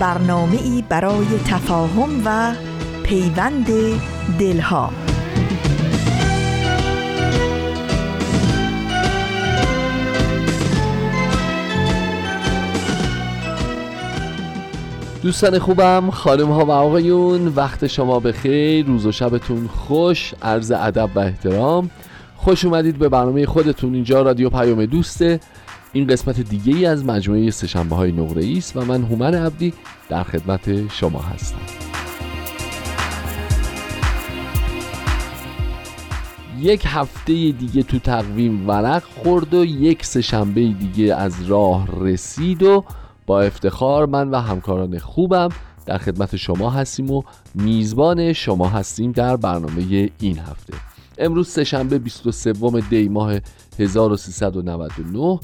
برنامه ای برای تفاهم و پیوند دلها. دوستان خوبم خانم ها و آقایون وقت شما بخیر روز و شبتون خوش عرض ادب و احترام. خوش اومدید به برنامه خودتون. اینجا رادیو پیام دوسته. این قسمت دیگه ای از مجموعه سهشنبه های نقره است و من هومن عبدی در خدمت شما هستم. یک هفته دیگه تو تقویم ورق خورد و یک سهشنبه دیگه از راه رسید و با افتخار من و همکاران خوبم در خدمت شما هستیم و میزبان شما هستیم در برنامه این هفته. امروز سهشنبه 23 دی ماه 1399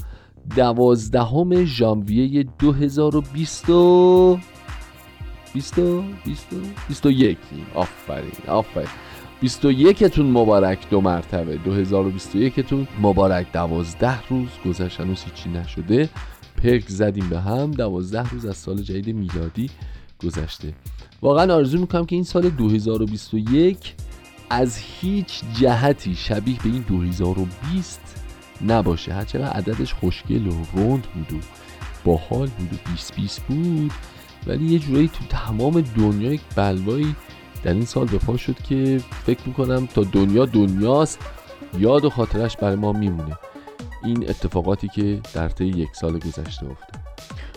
دوازدهم ژانویه 2020 20 20 21 آفرین آفرین. 21 تون مبارک دو مرتبه. 2021 تون مبارک. دوازده روز گذشت هنوز هیچی نشده. پرک زدیم به هم. دوازده روز از سال جدید میلادی گذشته. واقعا آرزو می‌کنم که این سال 2021 از هیچ جهتی شبیه به این 2020 نباشه. هرچقدر عددش خوشگل و روند بود و باحال بود و 20 20 بود ولی یه جورایی تو تمام دنیا یک بلوایی در این سال به شد که فکر می‌کنم تا دنیا دنیاست یاد و خاطرش برای ما میمونه. این اتفاقاتی که در طی یک سال گذشته افتاد.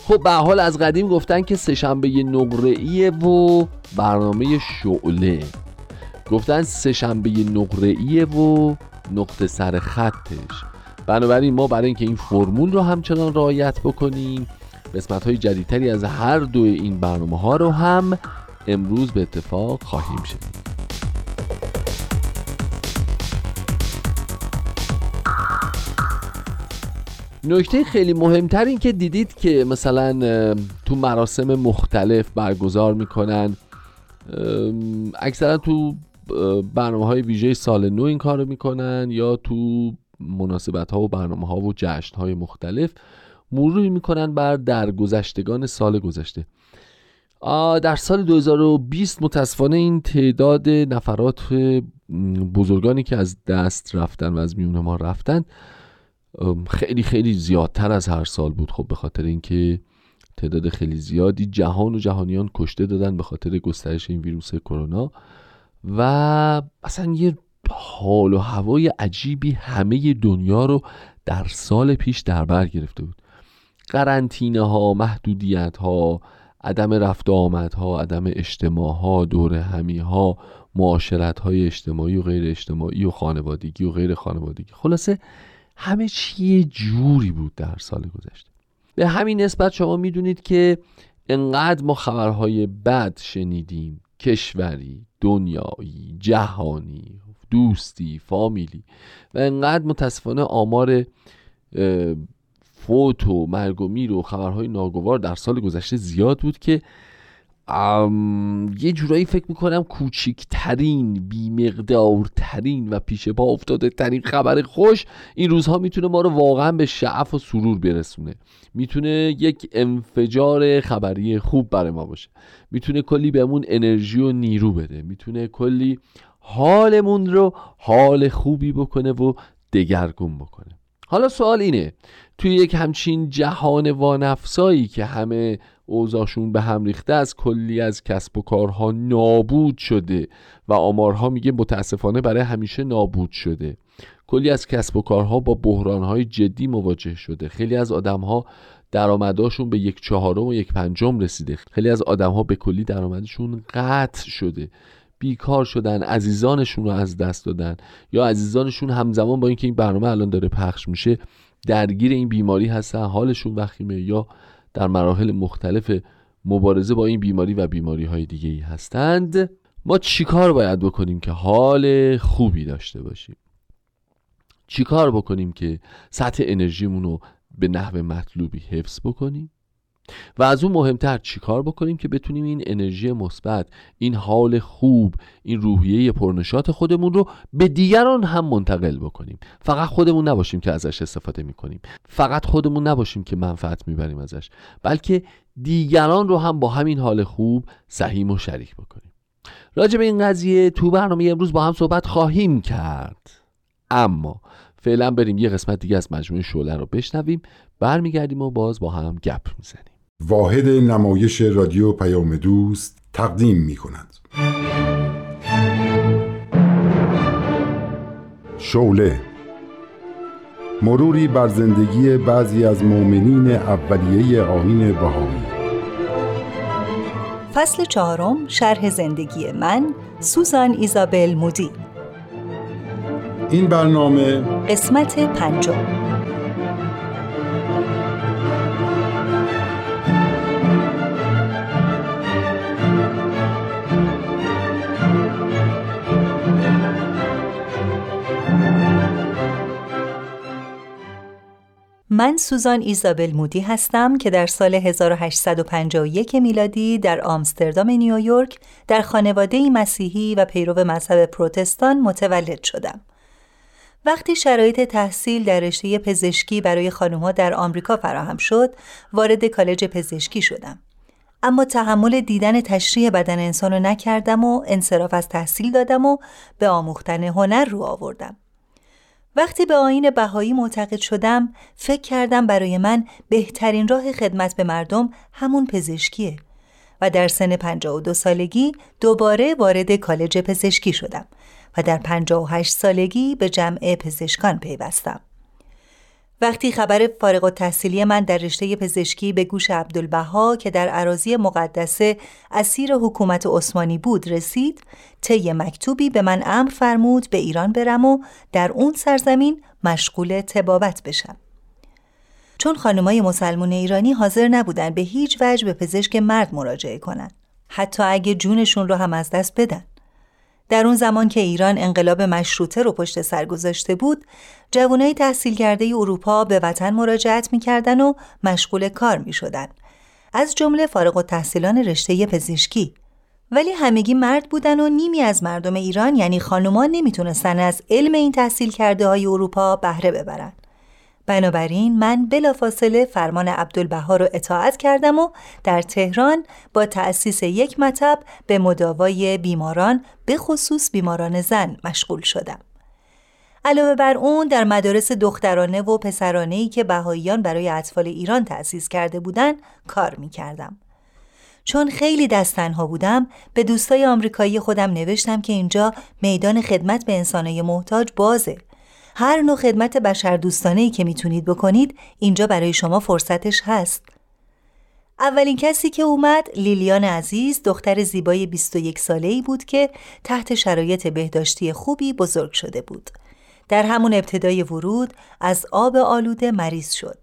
خب به حال از قدیم گفتن که سهشنبه نقره و برنامه شعله. گفتن سهشنبه نقره و نقطه سر خطش. بنابراین ما برای اینکه این فرمول رو همچنان رعایت بکنیم قسمت های جدیدتری از هر دو این برنامه ها رو هم امروز به اتفاق خواهیم شد نکته خیلی مهمتر این که دیدید که مثلا تو مراسم مختلف برگزار می‌کنن. اکثرا تو برنامه های ویژه سال نو این کار رو می‌کنن یا تو مناسبت ها و برنامه ها و جشن های مختلف مروری می‌کنن بر درگذشتگان سال گذشته. در سال 2020 متاسفانه این تعداد نفرات بزرگانی که از دست رفتن و از میون ما رفتن خیلی خیلی زیادتر از هر سال بود. خب به خاطر اینکه تعداد خیلی زیادی جهان و جهانیان کشته دادن به خاطر گسترش این ویروس کرونا و اصلا یه حال و هوای عجیبی همه دنیا رو در سال پیش در بر گرفته بود. قرنطینه ها محدودیت ها عدم رفت آمد ها عدم اجتماع ها دور همی ها معاشرت های اجتماعی و غیر اجتماعی و خانوادگی و غیر خانوادگی. خلاصه همه چی جوری بود در سال گذشته. به همین نسبت شما می‌دونید که انقدر ما خبرهای بد شنیدیم. کشوری دنیایی جهانی دوستی فامیلی. و انقدر متاسفانه آمار فوت و مرگ و میر و خبرهای ناگوار در سال گذشته زیاد بود که یه جورایی فکر می‌کنم کوچکترین بیمقدارترین و پیش پا افتاده ترین خبر خوش این روزها می‌تونه ما رو واقعا به شعف و سرور برسونه. می‌تونه یک انفجار خبری خوب برای ما باشه. می‌تونه کلی بهمون انرژی و نیرو بده. می‌تونه کلی حالمون رو حال خوبی بکنه و دگرگون بکنه. حالا سوال اینه توی یک همچین جهان وانفسایی که همه اوضاعشون به هم ریخته از کلی از کسب و کارها نابود شده و آمارها میگه متاسفانه برای همیشه نابود شده. کلی از کسب و کارها با بحرانهای جدی مواجه شده. خیلی از آدمها درآمداشون به یک چهارم و یک پنجم رسیده. خیلی از آدمها به کلی درآمدشون قطع شده. بیکار شدن عزیزانشون رو از دست دادن یا عزیزانشون همزمان با اینکه این برنامه الان داره پخش میشه درگیر این بیماری هستن حالشون وخیمه یا در مراحل مختلف مبارزه با این بیماری و بیماری های دیگه ای هستند. ما چیکار باید بکنیم که حال خوبی داشته باشیم؟ چیکار بکنیم که سطح انرژیمون رو به نحو مطلوبی حفظ بکنیم؟ و از اون مهمتر چیکار بکنیم که بتونیم این انرژی مثبت این حال خوب این روحیه پرنشات خودمون رو به دیگران هم منتقل بکنیم. فقط خودمون نباشیم که ازش استفاده می‌کنیم. فقط خودمون نباشیم که منفعت می‌بریم ازش. بلکه دیگران رو هم با همین حال خوب سهیم و شریک بکنیم. راجع به این قضیه تو برنامه امروز با هم صحبت خواهیم کرد. اما فعلا بریم یه قسمت دیگه از مجموعه شعله رو بشنویم. برمیگردیم و باز با هم گپ می‌زنیم. واحد نمایش رادیو پیام دوست تقدیم می کند. شوله مروری بر زندگی بعضی از مؤمنین اولیه آین بهایی. فصل چهارم شرح زندگی من سوزان ایزابل مودی. این برنامه قسمت پنجم. من سوزان ایزابل مودی هستم که در سال 1851 میلادی در آمستردام نیویورک در خانواده مسیحی و پیرو مذهب پروتستان متولد شدم. وقتی شرایط تحصیل در رشته پزشکی برای خانمها در آمریکا فراهم شد، وارد کالج پزشکی شدم. اما تحمل دیدن تشریح بدن انسان رو نکردم و انصراف از تحصیل دادم و به آموختن هنر رو آوردم. وقتی به آین بهایی معتقد شدم فکر کردم برای من بهترین راه خدمت به مردم همون پزشکیه و در سن 52 سالگی دوباره وارد کالج پزشکی شدم و در 58 سالگی به جمع پزشکان پیوستم. وقتی خبر فارغ و تحصیلی من در رشته پزشکی به گوش عبدالبها که در عراضی مقدسه اسیر حکومت عثمانی بود رسید طی مکتوبی به من امر فرمود به ایران برم و در اون سرزمین مشغول تبابت بشم. چون خانمای مسلمون ایرانی حاضر نبودن به هیچ وجه به پزشک مرد مراجعه کنند حتی اگه جونشون رو هم از دست بدن. در اون زمان که ایران انقلاب مشروطه رو پشت سر گذاشته بود جوانای تحصیل کرده اروپا به وطن مراجعت می‌کردن و مشغول کار می‌شدن. از جمله فارغ و تحصیلان رشته پزشکی. ولی همگی مرد بودن و نیمی از مردم ایران یعنی خانومان نمی‌تونستن از علم این تحصیل کرده های اروپا بهره ببرن. بنابراین من بلافاصله فرمان عبدالبها رو اطاعت کردم و در تهران با تأسیس یک مطب به مداوای بیماران به خصوص بیماران زن مشغول شدم. علاوه بر اون در مدارس دخترانه و پسرانه ای که بهاییان برای اطفال ایران تأسیس کرده بودند کار می کردم. چون خیلی دستنها بودم به دوستای آمریکایی خودم نوشتم که اینجا میدان خدمت به انسانای محتاج بازه هر نوع خدمت بشر دوستانه ای که می‌تونید بکنید اینجا برای شما فرصتش هست. اولین کسی که اومد لیلیان عزیز دختر زیبای 21 ساله ای بود که تحت شرایط بهداشتی خوبی بزرگ شده بود. در همون ابتدای ورود از آب آلوده مریض شد.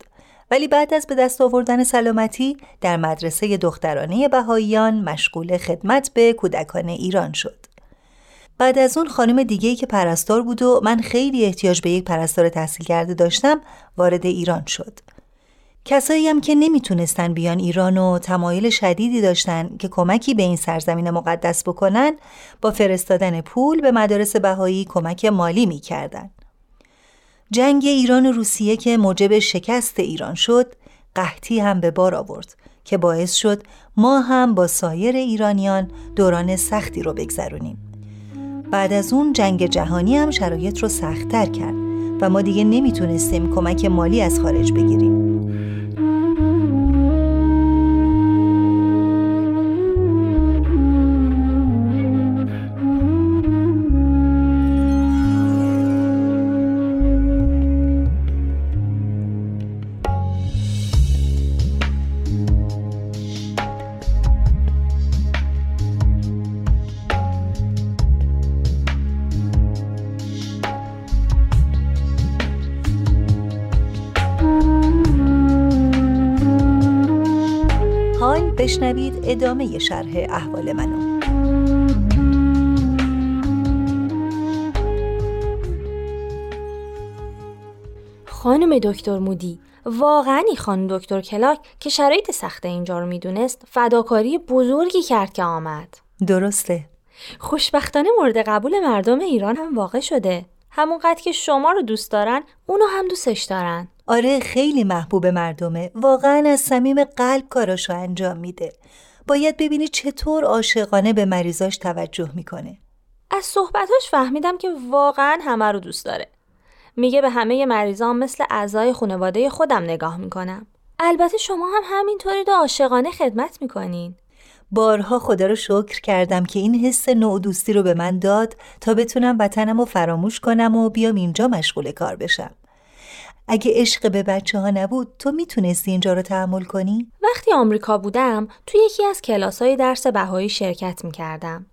ولی بعد از به دست آوردن سلامتی در مدرسه دخترانه بهاییان مشغول خدمت به کودکان ایران شد. بعد از اون خانم دیگه که پرستار بود و من خیلی احتیاج به یک پرستار تحصیل کرده داشتم وارد ایران شد. کسایی هم که نمی‌تونستن بیان ایران و تمایل شدیدی داشتن که کمکی به این سرزمین مقدس بکنن با فرستادن پول به مدارس بهایی کمک مالی می‌کردن. جنگ ایران و روسیه که موجب شکست ایران شد قحطی هم به بار آورد که باعث شد ما هم با سایر ایرانیان دوران سختی رو بگذرونیم. بعد از اون جنگ جهانی هم شرایط رو سختتر کرد و ما دیگه نمی‌تونستیم کمک مالی از خارج بگیریم. بشنوید ادامه شرح احوال منو. خانم دکتر مودی واقعا این خانم دکتر کلاک که شرایط سخت اینجا رو می‌دونست فداکاری بزرگی کرد که آمد. درسته. خوشبختانه مورد قبول مردم ایران هم واقع شده. همونقدر که شما رو دوست دارن اونو هم دوستش دارن. آره خیلی محبوب مردمه. واقعا از صمیم قلب کاراشو انجام میده. باید ببینی چطور عاشقانه به مریضاش توجه می‌کنه. از صحبتاش فهمیدم که واقعا همه رو دوست داره. میگه به همه مریضان مثل اعضای خانواده خودم نگاه می‌کنم. البته شما هم همینطوری دو عاشقانه خدمت می‌کنین. بارها خدا رو شکر کردم که این حس نوع دوستی رو به من داد تا بتونم وطنم رو فراموش کنم و بیام اینجا مشغول کار بشم. اگه عشق به بچه ها نبود تو می‌تونستی اینجا رو تحمل کنی؟ وقتی آمریکا بودم تو یکی از کلاس های درس بهایی شرکت می‌کردم.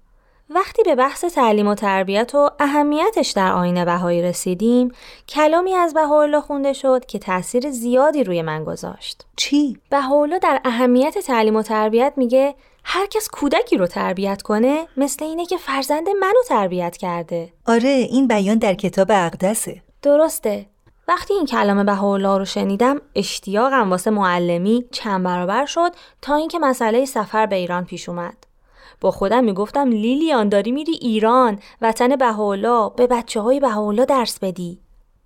وقتی به بحث تعلیم و تربیت و اهمیتش در آین بهایی رسیدیم کلامی از بهاءالله خونده شد که تاثیر زیادی روی من گذاشت. چی؟ بهاءالله در اهمیت تعلیم و تربیت میگه هر کس کودکی رو تربیت کنه مثل اینه که فرزند منو تربیت کرده. آره این بیان در کتاب اقدسه. درسته. وقتی این کلام بهاءالله رو شنیدم اشتیاقم واسه معلمی چند برابر شد تا اینکه مسئله سفر به ایران پیش اومد. با خودم می‌گفتم لیلیان داری میری ایران وطن بهاءالله به بچه های بهاءالله درس بدی.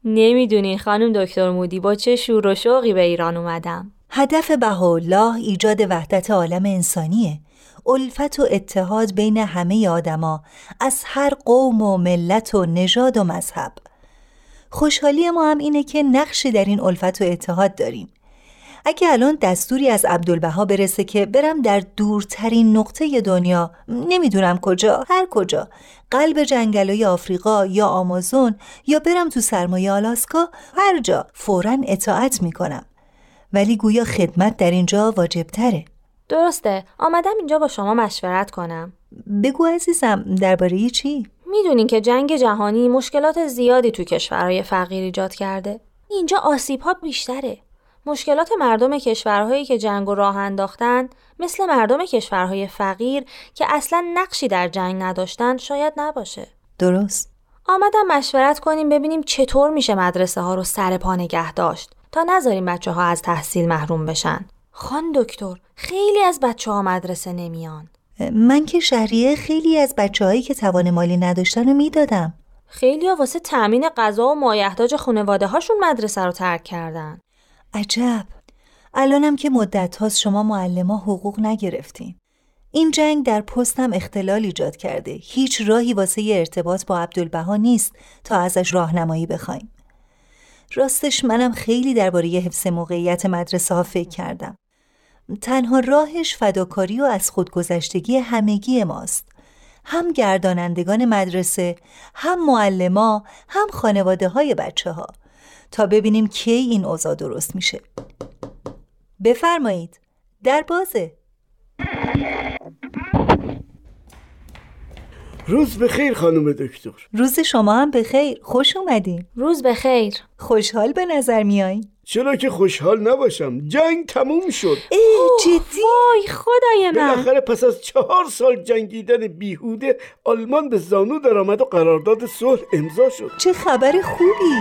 نمی‌دونی خانم دکتر مودی با چه شور و شوقی به ایران اومدم. هدف بهاءالله ایجاد وحدت عالم انسانیه. الفت و اتحاد بین همه آدما از هر قوم و ملت و نژاد و مذهب. خوشحالی ما هم اینه که نقشی در این الفت و اتحاد داریم. اگه الان دستوری از عبدالبها برسه که برم در دورترین نقطه دنیا نمی‌دونم کجا هر کجا قلب جنگلای آفریقا یا آمازون یا برم تو سرمایه آلاسکا هر جا فورا اطاعت می‌کنم. ولی گویا خدمت در اینجا واجب تره درسته. آمدم اینجا با شما مشورت کنم. بگو عزیزم درباره چی؟ می‌دونین که جنگ جهانی مشکلات زیادی تو کشورهای فقیر ایجاد کرده. اینجا آسیب ها بیشتره. مشکلات مردم کشورهایی که جنگ و راه انداختن مثل مردم کشورهای فقیر که اصلا نقشی در جنگ نداشتن شاید نباشه. درست. آمدم مشورت کنیم ببینیم چطور میشه مدرسه ها رو سر پا نگه داشت تا نذاریم بچه ها از تحصیل محروم بشن. خان دکتر خیلی از بچه ها مدرسه نمیان. من که شهریه خیلی از بچه هایی که توان مالی نداشتن رو می‌دادم. خیلی ها واسه تأمین غذا و مایحتاج خانواده هاشون مدرسه رو ترک کردن. عجب. الانم که مدت هاست شما معلم حقوق نگرفتین. این جنگ در پستم اختلال ایجاد کرده. هیچ راهی واسه ارتباط با عبدالبها نیست تا ازش راهنمایی بخوایم. راستش منم خیلی درباره حفظ موقعیت مدرسه ها فکر کردم. تنها راهش فداکاری و از خودگذشتگی همگی ماست. هم گردانندگان مدرسه هم معلما هم خانواده های بچه ها تا ببینیم کی این اوضاع درست میشه. بفرمایید. در بازه روز بخیر خانم دکتر. روز شما هم بخیر. خوش اومدین. روز بخیر. خوشحال به نظر میایین چرا که خوشحال نباشم. جنگ تموم شد. ای جدی؟ وای خدای من. بالاخره پس از چهار سال جنگیدن بیهوده آلمان به زانو درآمد و قرارداد صلح امضا شد. چه خبر خوبی.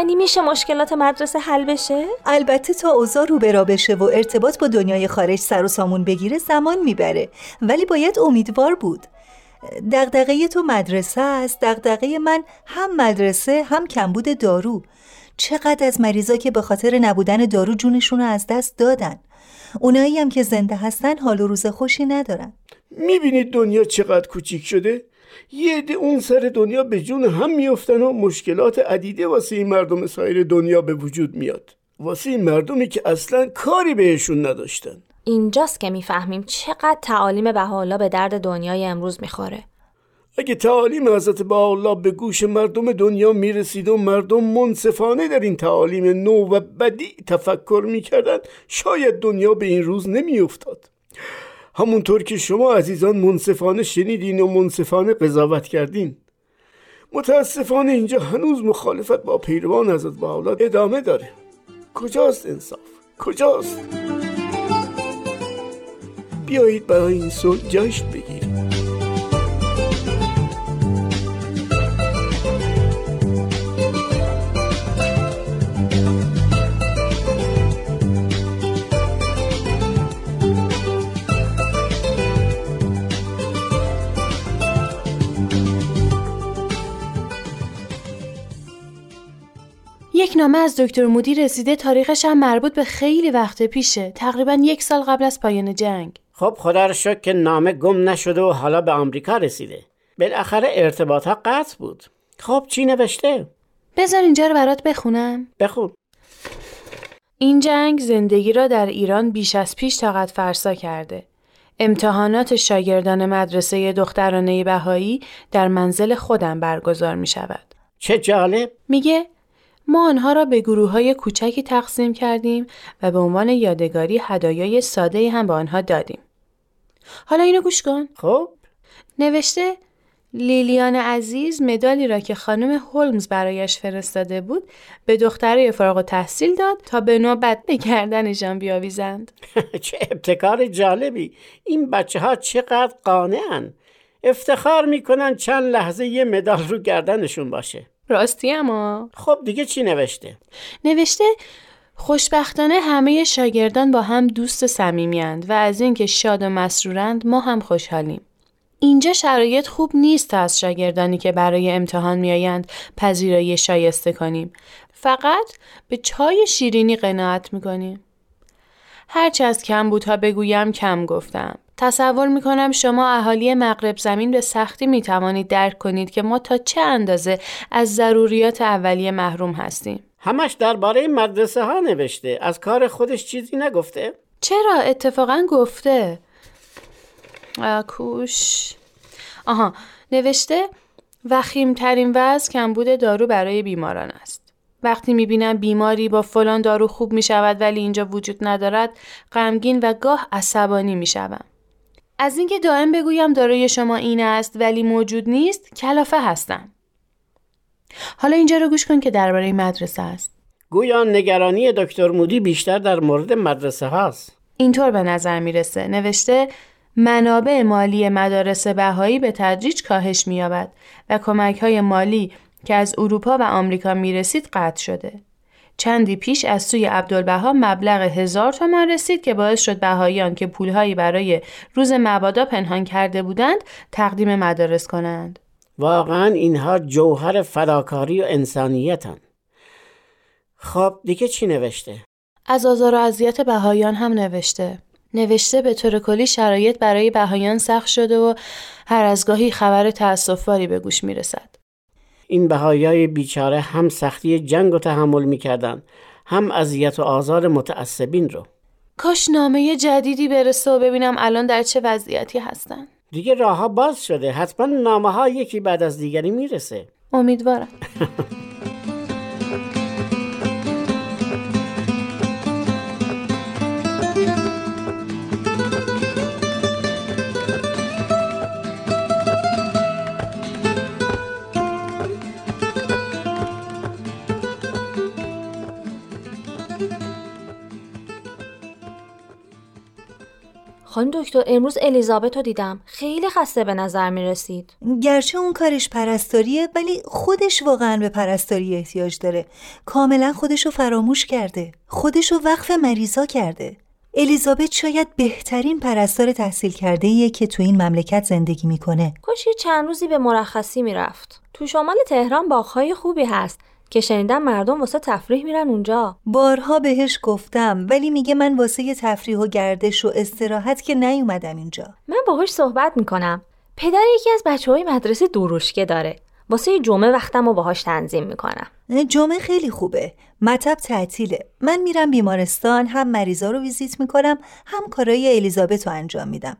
یعنی میشه مشکلات مدرسه حل بشه؟ البته تا اوضاع رو برا بشه و ارتباط با دنیای خارج سر و سامون بگیره زمان می‌بره. ولی باید امیدوار بود. دغدغه تو مدرسه است. دغدغه من هم مدرسه هم کمبود دارو. چقدر از مریضا که به خاطر نبودن دارو جونشون رو از دست دادن. اونایی هم که زنده هستن حال و روز خوشی ندارن. می‌بینید دنیا چقدر کوچیک شده؟ یه عده اون سر دنیا به جون هم میفتن و مشکلات عدیده واسه این مردم سایر دنیا به وجود میاد. واسه این مردمی که اصلا کاری بهشون نداشتن. اینجاست که می‌فهمیم چقدر تعالیم بهاءالله به درد دنیای امروز می‌خوره. اگه تعالیم حضرت با الله به گوش مردم دنیا می‌رسید و مردم منصفانه در این تعالیم نو و بدی تفکر می‌کردن شاید دنیا به این روز نمیافتاد. همونطور که شما عزیزان منصفانه شنیدین و منصفانه قضاوت کردین. متاسفانه اینجا هنوز مخالفت با پیروان حضرت با ادامه داره. کجاست انصاف؟ کجاست؟ بیایید برای این صلح جشن بگیریم نامه از دکتر مودی رسیده تاریخش هم مربوط به خیلی وقت پیشه. تقریبا یک سال قبل از پایان جنگ. خب خدا رو شکر که نامه گم نشده و حالا به آمریکا رسیده. بالاخره ارتباط ها قطع بود. خب چی نوشته؟ بذار اینجا رو برات بخونم. بخون. این جنگ زندگی را در ایران بیش از پیش طاقت فرسا کرده. امتحانات شاگردان مدرسه دخترانه بهایی در منزل خودم برگزار می شود. چه جالب؟ میگه ما آنها را به گروه های کوچکی تقسیم کردیم و به عنوان یادگاری هدایای ساده هم به آنها دادیم. حالا اینو گوش کن. خب نوشته لیلیان عزیز مدالی را که خانم هولمز برایش فرستاده بود به دخترای فارغ و تحصیل داد تا به نوبت به گردنشان بیاویزند. چه ابتکار جالبی این بچه ها چقدر قانعن افتخار می‌کنن چند لحظه یه مدال رو گردنشون باشه راستی اما خب دیگه چی نوشته؟ نوشته خوشبختانه همه شاگردان با هم دوست صمیمیاند و از اینکه شاد و مسرورند ما هم خوشحالیم. اینجا شرایط خوب نیست تا از شاگردانی که برای امتحان میآیند پذیرایی شایسته کنیم. فقط به چای شیرینی قناعت می‌کنیم. هرچه از کم بودها بگویم کم گفتم. تصور می کنم شما اهالی مغرب زمین به سختی می توانید درک کنید که ما تا چه اندازه از ضروریات اولیه محروم هستیم. همش درباره مدرسه ها نوشته. از کار خودش چیزی نگفته؟ چرا اتفاقا گفته؟ کوش آها نوشته وخیمترین وضع کمبود دارو برای بیماران است. وقتی می‌بینم بیماری با فلان دارو خوب می‌شود ولی اینجا وجود ندارد غمگین و گاه عصبانی می‌شوم. از اینکه دائم بگویم داروی شما این است ولی موجود نیست کلافه هستم. حالا اینجا رو گوش کن که درباره مدرسه است. گویا نگرانی دکتر مودی بیشتر در مورد مدرسه هاست. اینطور به نظر می‌رسه. نوشته منابع مالی مدارس بهایی به تدریج کاهش مییابد و کمک های مالی که از اروپا و آمریکا می‌رسید قطع شده. چندی پیش از سوی عبدالبها مبلغ هزار تومان رسید که باعث شد بهاییان که پولهایی برای روز مبادا پنهان کرده بودند تقدیم مدارس کنند. واقعا اینها جوهر فداکاری و انسانیتن. خب دیگه چی نوشته؟ از آزار و اذیت بهاییان هم نوشته. نوشته به طور کلی شرایط برای بهایان سخت شده و هر از گاهی خبر تأسفباری به گوش می رسد. این بهایای بیچاره هم سختی جنگ رو تحمل می‌کردن هم اذیت و آزار متعصبین رو. کاش نامه جدیدی برسه و ببینم الان در چه وضعیتی هستن. دیگه راه باز شده حتما نامه ها یکی بعد از دیگری می‌رسه. امیدوارم. خانم دکتر امروز الیزابت رو دیدم. خیلی خسته به نظر می رسید گرچه اون کارش پرستاریه ولی خودش واقعا به پرستاری احتیاج داره. کاملا خودش رو فراموش کرده. خودش رو وقف مریضا کرده. الیزابت شاید بهترین پرستار تحصیل کرده ایه که تو این مملکت زندگی می‌کنه. کاش چند روزی به مرخصی می‌رفت. تو شمال تهران باغهای خوبی هست. که شنیدم مردم واسه تفریح میرن اونجا. بارها بهش گفتم ولی میگه من واسه تفریح و گردش و استراحت که نیومدم اینجا. من باهاش صحبت می‌کنم. پدر یکی از بچه های مدرسه دوروشکه داره. واسه جمعه وقتم رو باهاش تنظیم می‌کنم. جمعه خیلی خوبه. مطب تعطیله. من میرم بیمارستان هم مریضا رو ویزیت می‌کنم هم کارای الیزابت رو انجام میدم.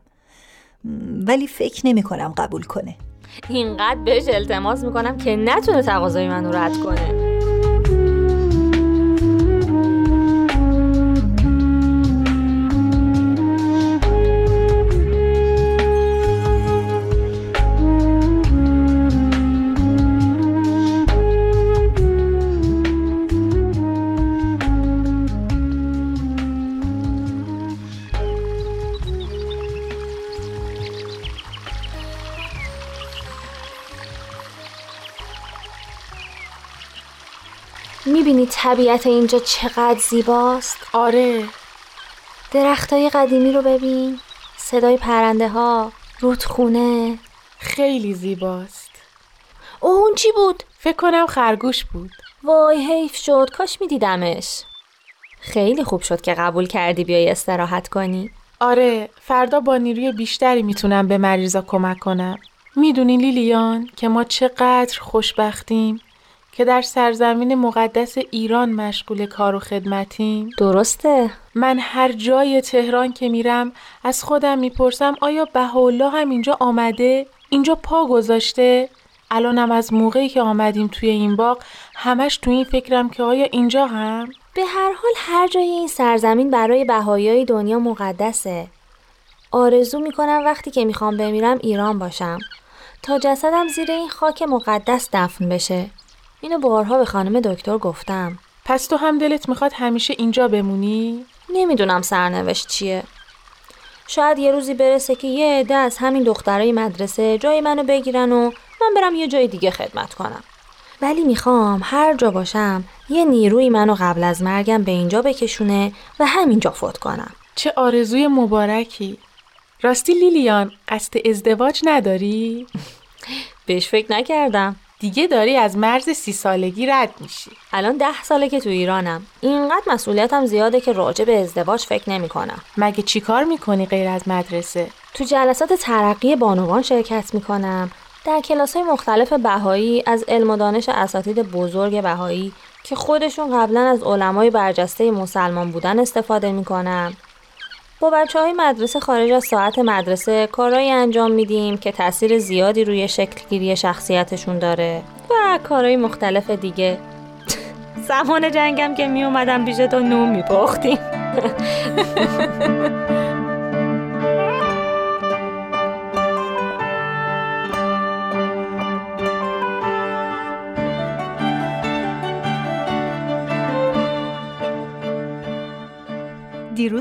ولی فکر نمی‌کنم قبول کنه. اینقدر بهش التماس می‌کنم که نتونه تقاضای منو رد کنه. می‌بینی طبیعت اینجا چقدر زیباست؟ آره. درختای قدیمی رو ببین. صدای پرنده ها رودخونه. خیلی زیباست. اوه اون چی بود؟ فکر کنم خرگوش بود. وای حیف شد. کاش میدیدمش. خیلی خوب شد که قبول کردی بیای استراحت کنی. آره فردا با نیروی بیشتری می‌تونم به مریضا کمک کنم. می‌دونی لیلیان که ما چقدر خوشبختیم. که در سرزمین مقدس ایران مشغول کار و خدمتیم. درسته. من هر جای تهران که میرم از خودم می‌پرسم آیا بهاءالله هم اینجا آمده؟ اینجا پا گذاشته؟ الانم از موقعی که آمدیم توی این باغ همش تو این فکرم که آیا اینجا هم؟ به هر حال هر جای این سرزمین برای بهایای دنیا مقدسه. آرزو می‌کنم وقتی که می‌خوام بمیرم ایران باشم. تا جسدم زیر این خاک مقدس دفن بشه. اینو بارها به خانم دکتر گفتم. پس تو هم دلت می‌خواد همیشه اینجا بمونی؟ نمی‌دونم سرنوشت چیه. شاید یه روزی برسه که یه عده از همین دخترای مدرسه جای منو بگیرن و من برم یه جای دیگه خدمت کنم. ولی می‌خوام هر جا باشم یه نیروی منو قبل از مرگم به اینجا بکشونه و همینجا فوت کنم. چه آرزوی مبارکی. راستی لیلیان قصد ازدواج نداری؟ بهش فکر نکردم. دیگه داری از مرز سی سالگی رد میشی. الان ده ساله که تو ایرانم. اینقدر مسئولیتم زیاده که راجع به ازدواج فکر نمی کنم مگه چی کار می‌کنی غیر از مدرسه؟ تو جلسات ترقی بانوان شرکت می‌کنم. در کلاس های مختلف بهایی از علم و دانش اساتید بزرگ بهایی که خودشون قبلا از علمای برجسته مسلمان بودن استفاده می‌کنم. با بچه های مدرسه خارج از ساعت مدرسه کارهایی انجام میدیم که تاثیر زیادی روی شکلگیری شخصیتشون داره و کارهای مختلف دیگه. زمان جنگم که می اومدم پیش تو نوم میپختیم.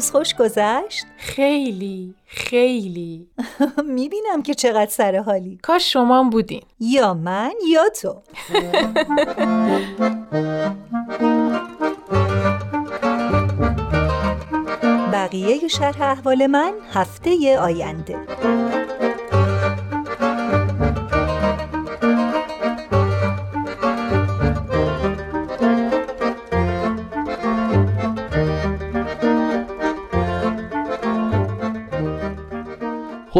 دیروز خوش گذشت؟ خیلی خیلی. می‌بینم که چقدر سر حالی. کاش شما بودین. یا من یا تو. بقیه شرح احوال من هفته آینده.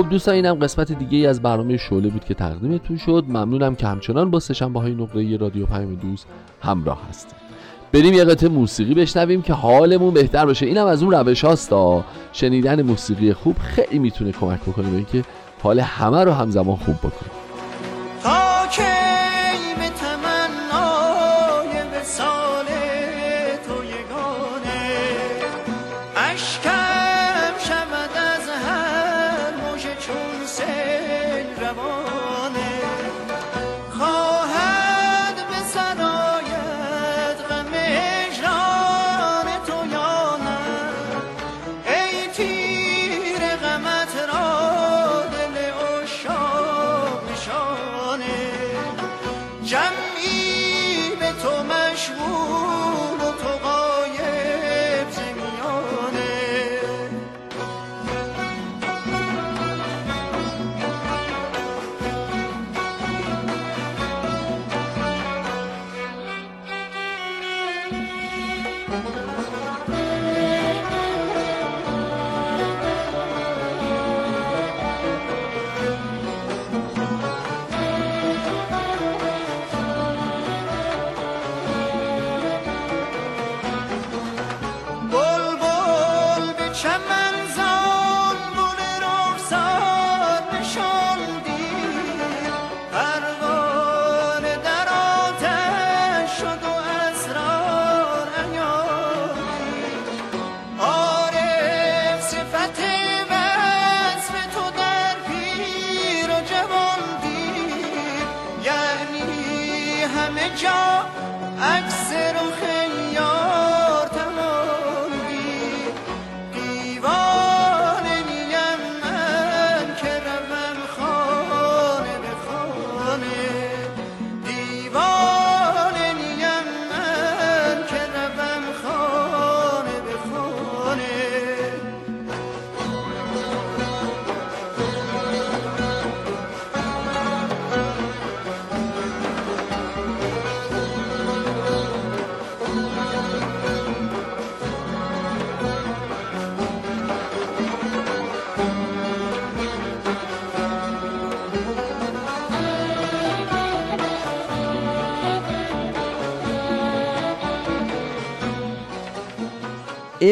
خب دوستان اینم قسمت دیگه ای از برنامه شعله بود که تقدیمتون شد. ممنونم که همچنان با سه‌شنبه های نقره رادیو پیام دوست همراه هستید. بریم یه قطعه موسیقی بشنویم که حالمون بهتر باشه. اینم از اون روش هاستا شنیدن موسیقی خوب خیلی می‌تونه کمک بکنه به اینکه حال همه رو همزمان خوب بکنه.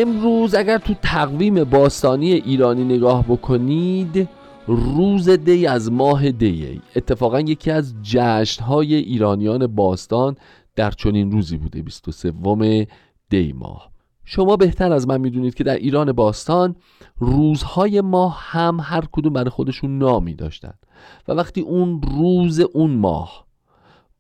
امروز اگر تو تقویم باستانی ایرانی نگاه بکنید روز دی از ماه دی. اتفاقا یکی از جشنهای ایرانیان باستان در چنین روزی بوده 23 دی ماه. شما بهتر از من می‌دونید که در ایران باستان روزهای ماه هم هر کدوم برای خودشون نامی داشتن. و وقتی اون روز اون ماه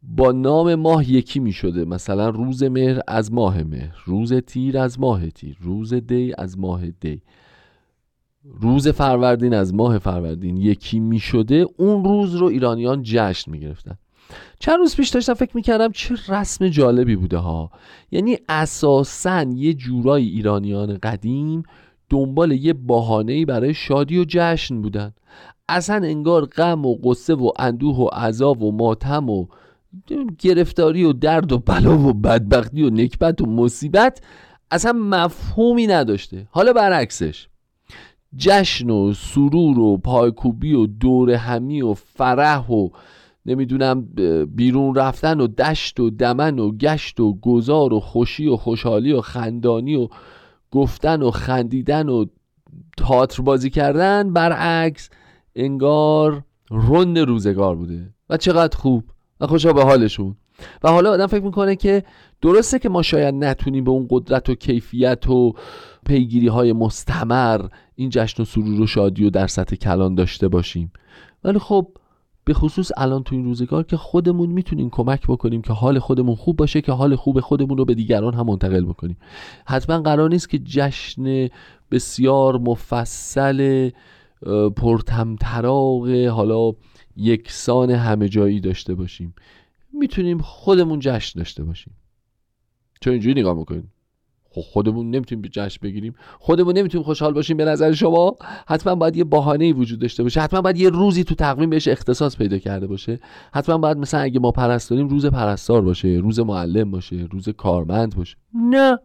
با نام ماه یکی می شده مثلا روز مهر از ماه مهر روز تیر از ماه تیر روز دی از ماه دی. روز فروردین از ماه فروردین یکی می شده اون روز رو ایرانیان جشن می گرفتن چند روز پیش داشتم فکر می‌کردم چه رسم جالبی بوده ها. یعنی اساسا یه جورایی ایرانیان قدیم دنبال یه بهانه‌ای برای شادی و جشن بودن. اصلا انگار غم و قصه و اندوه و عذاب و ماتم و گرفتاری و درد و بلا و بدبختی و نکبت و مصیبت اصلا مفهومی نداشته. حالا برعکسش. جشن و سرور و پایکوبی و دور همی و فرح و نمی‌دونم بیرون رفتن و دشت و دمن و گشت و گذار و خوشی و خوشحالی و خندانی و گفتن و خندیدن و تاتر بازی کردن برعکس انگار رند روزگار بوده. و چقدر خوب. و خوشا به حالشون. و حالا آدم فکر می‌کنه که درسته که ما شاید نتونیم به اون قدرت و کیفیت و پیگیری های مستمر این جشن و سرور و شادی و در سطح کلان داشته باشیم. ولی خب به خصوص الان تو این روزگار که خودمون می‌تونیم کمک بکنیم که حال خودمون خوب باشه که حال خوب خودمون رو به دیگران هم منتقل بکنیم. حتما قرار نیست که جشن بسیار مفصل پرتمطراق حالا یکسان همه جایی داشته باشیم. می‌تونیم خودمون جشن داشته باشیم. چون اینجوری نگاه می‌کنیم خب خودمون نمی‌تونیم به جشن بگیریم. خودمون نمی‌تونیم خوشحال باشیم به نظر شما؟ حتما باید یه بهانه وجود داشته باشه. حتما باید یه روزی تو تقویم بهش اختصاص پیدا کرده باشه. حتما باید مثلا اگه ما پرستاریم روز پرستار باشه روز معلم باشه روز کارمند باشه. نه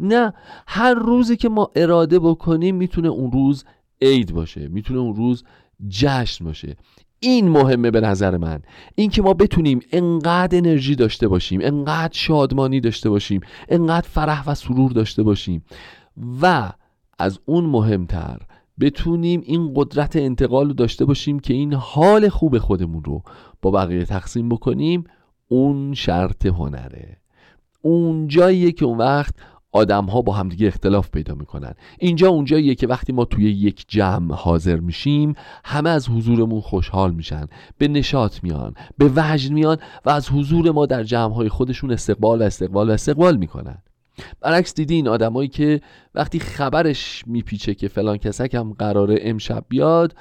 نه. هر روزی که ما اراده بکنیم می‌تونه اون روز عید باشه می‌تونه اون روز جشن باشه. این مهمه به نظر من. این که ما بتونیم انقدر انرژی داشته باشیم انقدر شادمانی داشته باشیم انقدر فرح و سرور داشته باشیم و از اون مهمتر بتونیم این قدرت انتقال رو داشته باشیم که این حال خوب خودمون رو با بقیه تقسیم بکنیم اون شرط هنره. اون جاییه که اون وقت آدم ها با همدیگه اختلاف پیدا می‌کنن. اینجا اونجاییه که وقتی ما توی یک جمع حاضر میشیم همه از حضورمون خوشحال میشن به نشاط میان به وجد میان و از حضور ما در جمع های خودشون استقبال و استقبال و استقبال می‌کنن. برعکس دیدین آدمایی که وقتی خبرش میپیچه که فلان کسک هم قراره امشب بیاد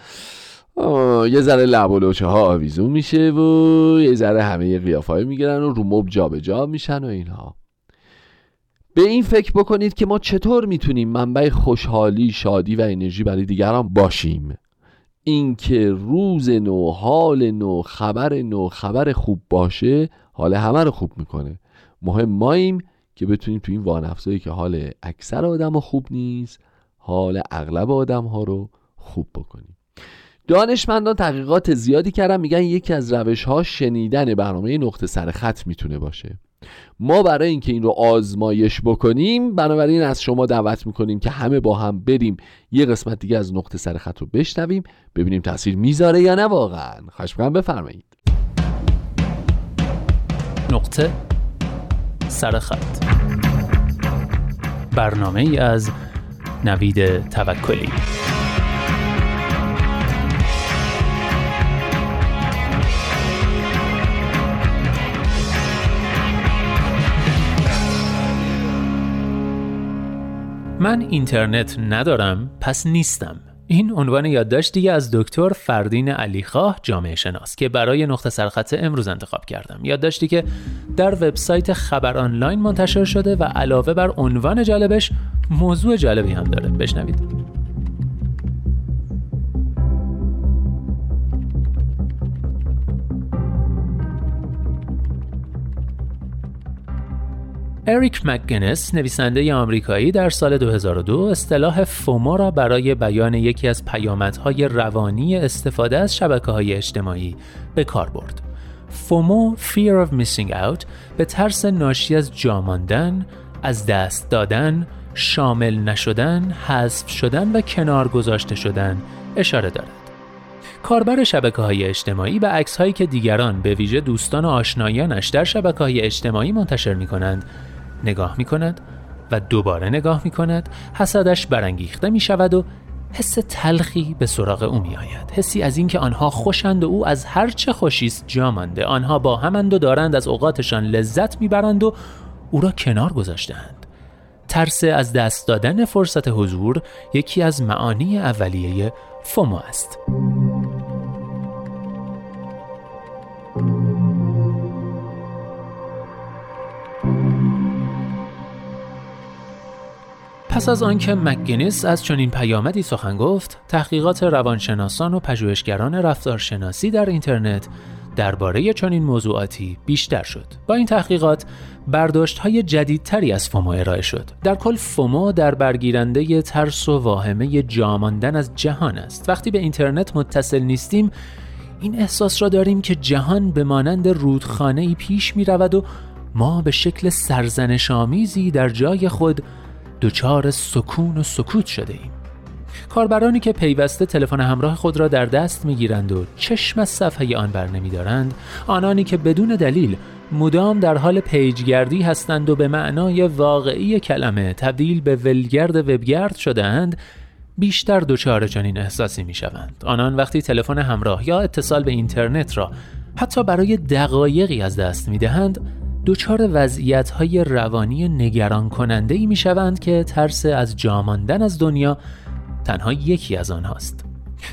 یه ذره لب و لوچه ها آویزون میشه و یه ذره همه قیافه می‌گیرن و رو مب جابجا جا میشن و اینها. به این فکر بکنید که ما چطور می‌تونیم منبع خوشحالی، شادی و انرژی برای دیگران باشیم؟ اینکه روز نو، حال نو، خبر نو، خبر خوب باشه حال همه رو خوب می‌کنه. مهم ماییم که بتونیم تو این وانفسایی که حال اکثر آدم خوب نیست حال اغلب آدم ها رو خوب بکنیم. دانشمندان تحقیقات زیادی کردن میگن یکی از روش ها شنیدن برنامه نقطه سر خط می‌تونه باشه. ما برای اینکه این رو آزمایش بکنیم بنابراین از شما دعوت می‌کنیم که همه با هم بریم یه قسمت دیگه از نقطه سر خط رو بشنویم ببینیم تاثیر می‌ذاره یا نه واقعا. خواهش بفرمایید. نقطه سرخط برنامه ای از نوید توکلی. من اینترنت ندارم پس نیستم. این عنوان یادداشتی از دکتر فردین علیخواه جامعه شناس که برای نقطه سرخط امروز انتخاب کردم. یادداشتی که در وبسایت خبر آنلاین منتشر شده و علاوه بر عنوان جالبش موضوع جالبی هم داره. بشنوید. اریک مکگنس نویسنده آمریکایی در سال 2002 اصطلاح فومو را برای بیان یکی از پیامدهای روانی استفاده از شبکه های اجتماعی به کار برد. فومو Fear of Missing Out به ترس ناشی از جاماندن، از دست دادن، شامل نشدن، حذف شدن و کنار گذاشته شدن اشاره دارد. کاربر شبکه های اجتماعی به عکس هایی که دیگران به ویژه دوستان و آشنایانش در شبکه های اجتماعی منتشر می کنند نگاه می کند و دوباره نگاه می کند حسدش برانگیخته می شود و حس تلخی به سراغ او می آید حسی از اینکه آنها خوشند و او از هر چه خوشیست جا مانده. آنها با همند و دارند از اوقاتشان لذت می‌برند و او را کنار گذاشتند ترس از دست دادن فرصت حضور یکی از معانی اولیه فومو است. پس از آنکه مکگینیس از چنین پیامدی سخن گفت، تحقیقات روانشناسان و پژوهشگران رفتارشناسی در اینترنت درباره چنین موضوعاتی بیشتر شد. با این تحقیقات برداشت های جدیدتری از فومو ارائه شد. در کل فومو در برگیرنده ترس و واهمه جاماندن از جهان است. وقتی به اینترنت متصل نیستیم این احساس را داریم که جهان به مانند رودخانه ای پیش می رود و ما به شکل سرزنش آمیزی در جای خود دچار سکون و سکوت شده ایم. کاربرانی که پیوسته تلفن همراه خود را در دست می‌گیرند و چشم از صفحه آن بر نمیدارند آنانی که بدون دلیل مدام در حال پیجگردی هستند و به معنای واقعی کلمه تبدیل به ولگرد وبگرد شدهاند بیشتر دچار چنین احساسی می شوند. آنان وقتی تلفن همراه یا اتصال به اینترنت را حتی برای دقایقی از دست می دهند دچار وضعیت های روانی نگران کننده ای می شوند که ترس از جاماندن از دنیا تنها یکی از آنهاست.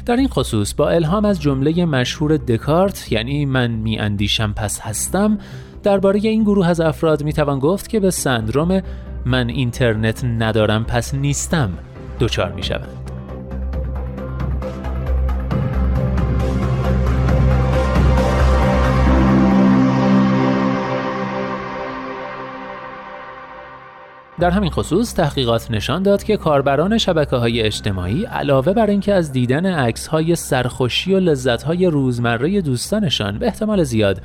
در این خصوص با الهام از جمله مشهور دکارت یعنی من می اندیشم پس هستم درباره این گروه از افراد می توان گفت که به سندروم من اینترنت ندارم پس نیستم دچار می شوند. در همین خصوص تحقیقات نشان داد که کاربران شبکه های اجتماعی علاوه بر اینکه از دیدن عکس های سرخوشی و لذت های روزمره دوستانشان به احتمال زیاد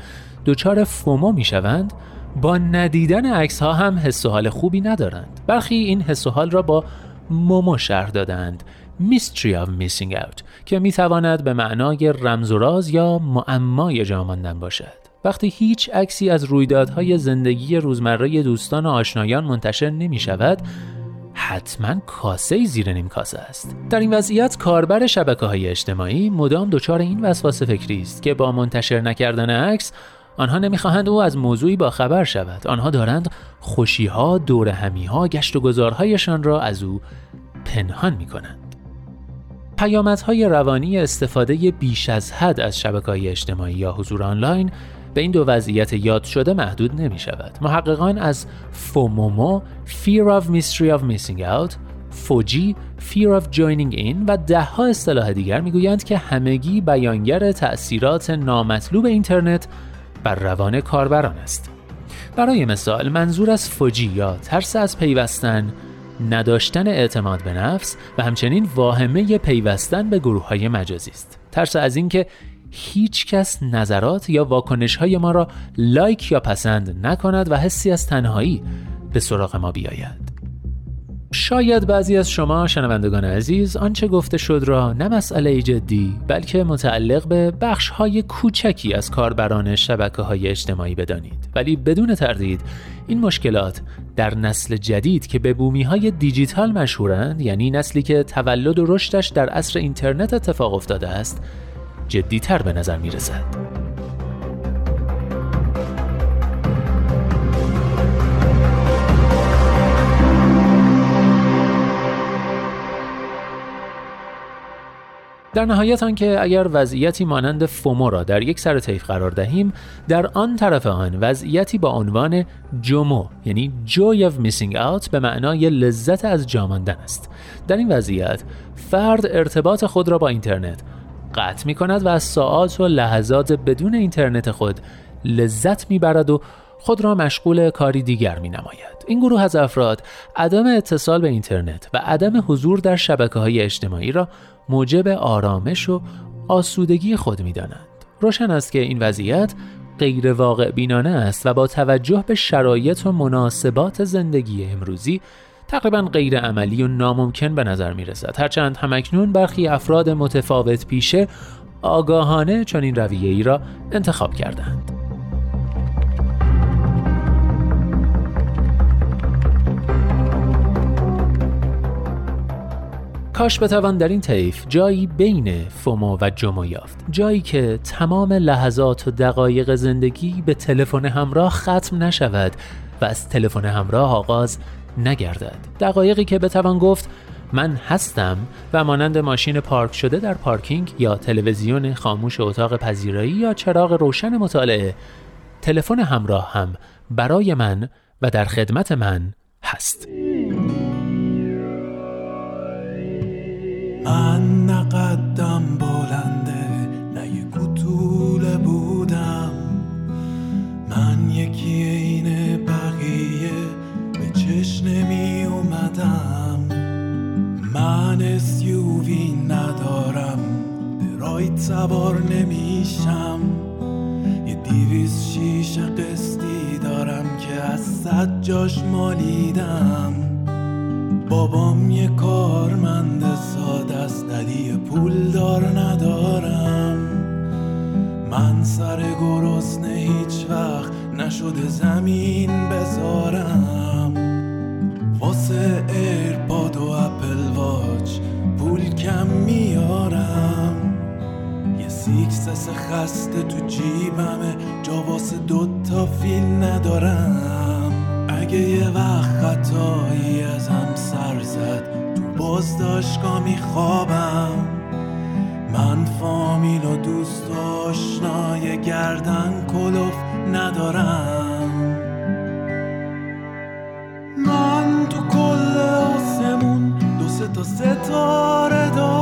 دچار فومو می شوند با ندیدن عکس ها هم حس و حال خوبی ندارند. برخی این حس و حال را با مومو شرح دادند. Mystery of Missing Out که می تواند به معنای رمز و راز یا معمای جا ماندن باشد. وقتی هیچ عکسی از رویدادهای زندگی روزمره دوستان و آشنایان منتشر نمی شود حتما کاسه زیر نیم کاسه است. در این وضعیت کاربر شبکه های اجتماعی مدام دچار این وسواس فکری است که با منتشر نکردن عکس آنها نمی‌خواهند او از موضوعی با خبر شود. آنها دارند خوشیها همیها گشت و گذارهایشان را از او پنهان می کنند پیامدهای روانی استفاده بیش از حد از شبکه های اجتماعی یا حضور آنلاین به این دو وضعیت یاد شده محدود نمی شود. محققان از فومومو Fear of Mystery of Missing Out فوجی Fear of Joining In و دهها اصطلاح دیگر می‌گویند که همگی بیانگر تأثیرات نامطلوب اینترنت بر روان کاربران است. برای مثال منظور از فوجی یا ترس از پیوستن نداشتن اعتماد به نفس و همچنین واهمه پیوستن به گروه های مجازی است. ترس از اینکه هیچ کس نظرات یا واکنش های ما را لایک یا پسند نکند و حسی از تنهایی به سراغ ما بیاید. شاید بعضی از شما شنوندگان عزیز آنچه گفته شد را نه مسئله جدی بلکه متعلق به بخش های کوچکی از کاربران شبکه های اجتماعی بدانید ولی بدون تردید این مشکلات در نسل جدید که به بومی های دیجیتال مشهورند یعنی نسلی که تولد و رشدش در عصر اینترنت اتفاق افتاده است جدیتر به نظر می رسد. در نهایت آنکه اگر وضعیتی مانند فومو را در یک سر طیف قرار دهیم در آن طرف آن وضعیتی با عنوان جومو یعنی joy of missing out به معنای لذت از جاماندن است در این وضعیت فرد ارتباط خود را با اینترنت قطع می کند و از ساعات و لحظات بدون اینترنت خود لذت می‌برد و خود را مشغول کاری دیگر می نماید. این گروه از افراد عدم اتصال به اینترنت و عدم حضور در شبکه های اجتماعی را موجب آرامش و آسودگی خود می دانند. روشن است که این وضعیت غیر واقع بینانه است و با توجه به شرایط و مناسبات زندگی امروزی تقریبا غیر عملی و ناممکن به نظر می رسد هرچند همکنون برخی افراد متفاوت پیشه آگاهانه چنین رویه ای را انتخاب کردند. کاش بتوان در این طیف جایی بین فومو و جمو یافت جایی که تمام لحظات و دقایق زندگی به تلفن همراه ختم نشود و از تلفن همراه آغاز نگردد. دقایقی که بتوان گفت من هستم و مانند ماشین پارک شده در پارکینگ یا تلویزیون خاموش اتاق پذیرایی یا چراغ روشن مطالعه تلفن همراه هم برای من و در خدمت من هست. من نقدم بلنده نه کتوله بودم. من یکی به رایت سوار نمیشم. یه دیویز شیش قسطی دارم که از صد جاش مالیدم. بابام یه کارمند ساده است ولی پول دار ندارم. من سر گرسنه هیچ وقت نشده زمین بذارم. واسه ایرپاد و اپل واچ پول کم میارم. سیکسس خسته تو جیبمه. جا واسه دوتا فیل ندارم. اگه یه وقت خطایی ازم سر زد تو بازداشتگاه میخوابم. من فامیل و دوست و آشنای گردن کلوف ندارم. من تو کل آسمون دو سه تا ستاره دارم.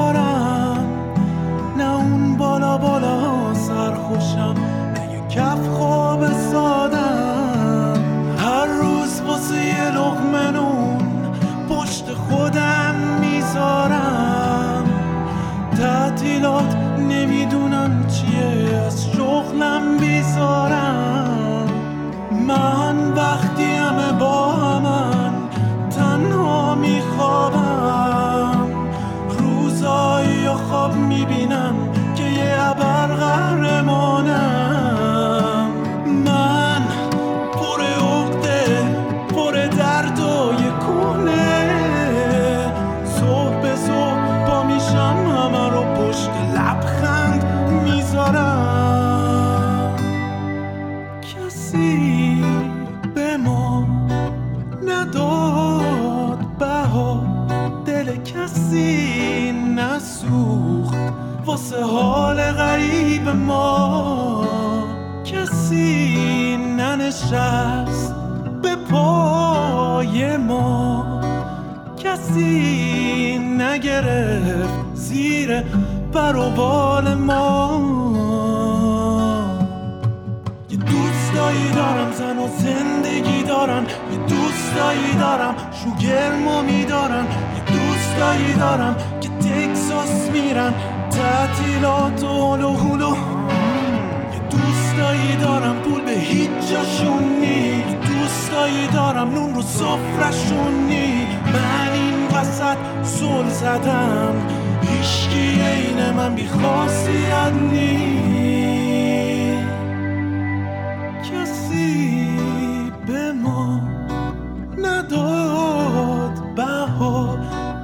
نگرفت زیر پر و بال ما. یه دوستایی دارم زن و زندگی دارن. یه دوستایی دارم شوگرمو میدارن. یه دوستایی دارم که تکساس میرن تعطیلات و هلو هلو یه دوستایی دارم پول به هیچ جاشون نی دوستایی دارم نون رو صفرشون نی وسط سل زدم هیچکی عین من بی خاصیت نی کسی به ما نداد بها.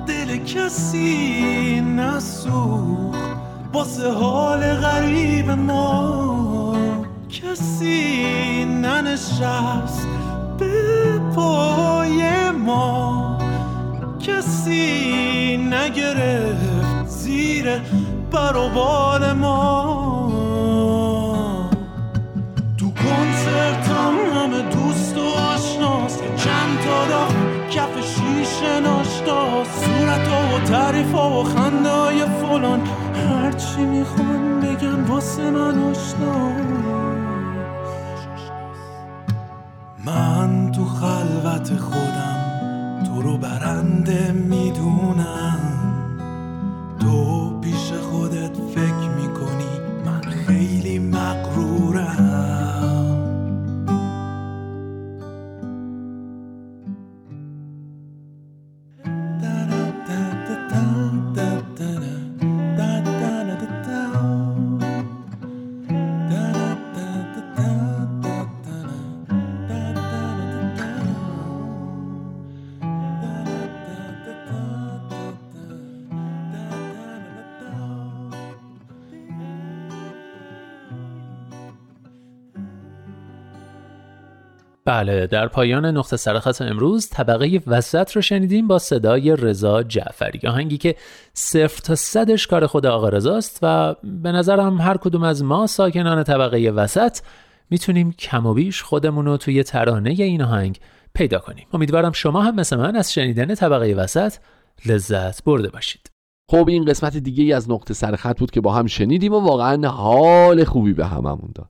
دل کسی نسوخت. واسه حال غریب ما کسی ننشست. به پای ما کسی نگرفت زیر پر و بال ما. تو کنسرتم همه دوست و آشناست. که چند تا داغ کف شیشه ناشتاست صورت و تعریف و خنده های فلان هرچی می‌خوان بگن واسه من آشناست. من تو خلوت خودم رو برنده می‌دونم. بله در پایان نقطه سرخط امروز طبقه وسط رو شنیدیم با صدای رضا جعفری آهنگی که صفر تا صدش کار خود آقا رضاست و به نظرم هر کدوم از ما ساکنان طبقه وسط می‌تونیم کم و بیش خودمون رو توی ترانه این آهنگ پیدا کنیم. امیدوارم شما هم مثل من از شنیدن طبقه وسط لذت برده باشید. خب این قسمت دیگه ای از نقطه سرخط بود که با هم شنیدیم و واقعا حال خوبی به هممون داد.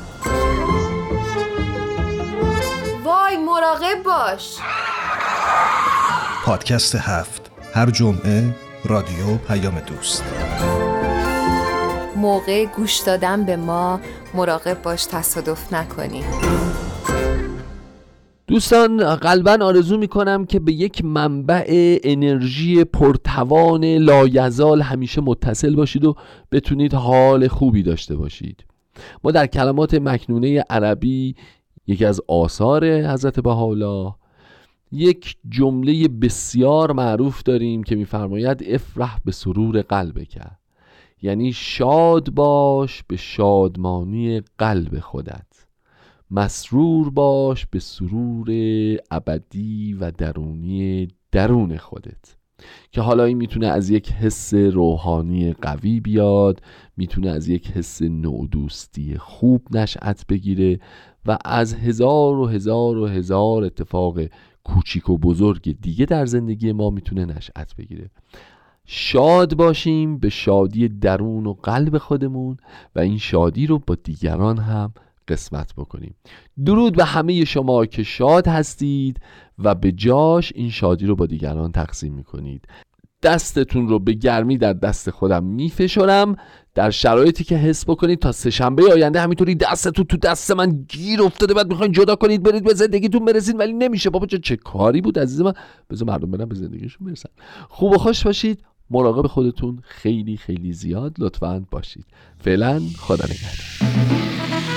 مراقب باش. پادکست هفت. هر جمعه رادیو پیام دوست. موقع گوش دادن به ما مراقب باش تصادف نکنی. دوستان قلبا آرزو می‌کنم که به یک منبع انرژی پرتوان لایزال همیشه متصل باشید و بتونید حال خوبی داشته باشید. ما در کلمات مکنونه عربی یکی از آثار حضرت بهاءالله. یک جمله بسیار معروف داریم که میفرماید افرح به سرور قلبک. یعنی شاد باش به شادمانی قلب خودت. مسرور باش به سرور ابدی و درونی درون خودت. که حالا این می‌تونه از یک حس روحانی قوی بیاد می‌تونه از یک حس نودوستی خوب نشأت بگیره و از هزار و هزار و هزار اتفاق کوچیک و بزرگ دیگه در زندگی ما می‌تونه نشأت بگیره. شاد باشیم به شادی درون و قلب خودمون و این شادی رو با دیگران هم قسمت بکنیم. درود به همه شما که شاد هستید و به جاش این شادی رو با دیگران تقسیم می‌کنید. دستتون رو به گرمی در دست خودم میفشرم در شرایطی که حس بکنید تا سه شنبه آینده همینطوری دستتون تو دست من گیر افتاده بعد می‌خواین جدا کنید برید به زندگیتون برسید ولی نمیشه. بابا چه کاری بود عزیز من؟ بذار مردم برن به زندگیشون برسن. خوب و خوش باشید. مراقب خودتون. خیلی خیلی زیاد لطفا باشید. فعلا خدا نگهدار.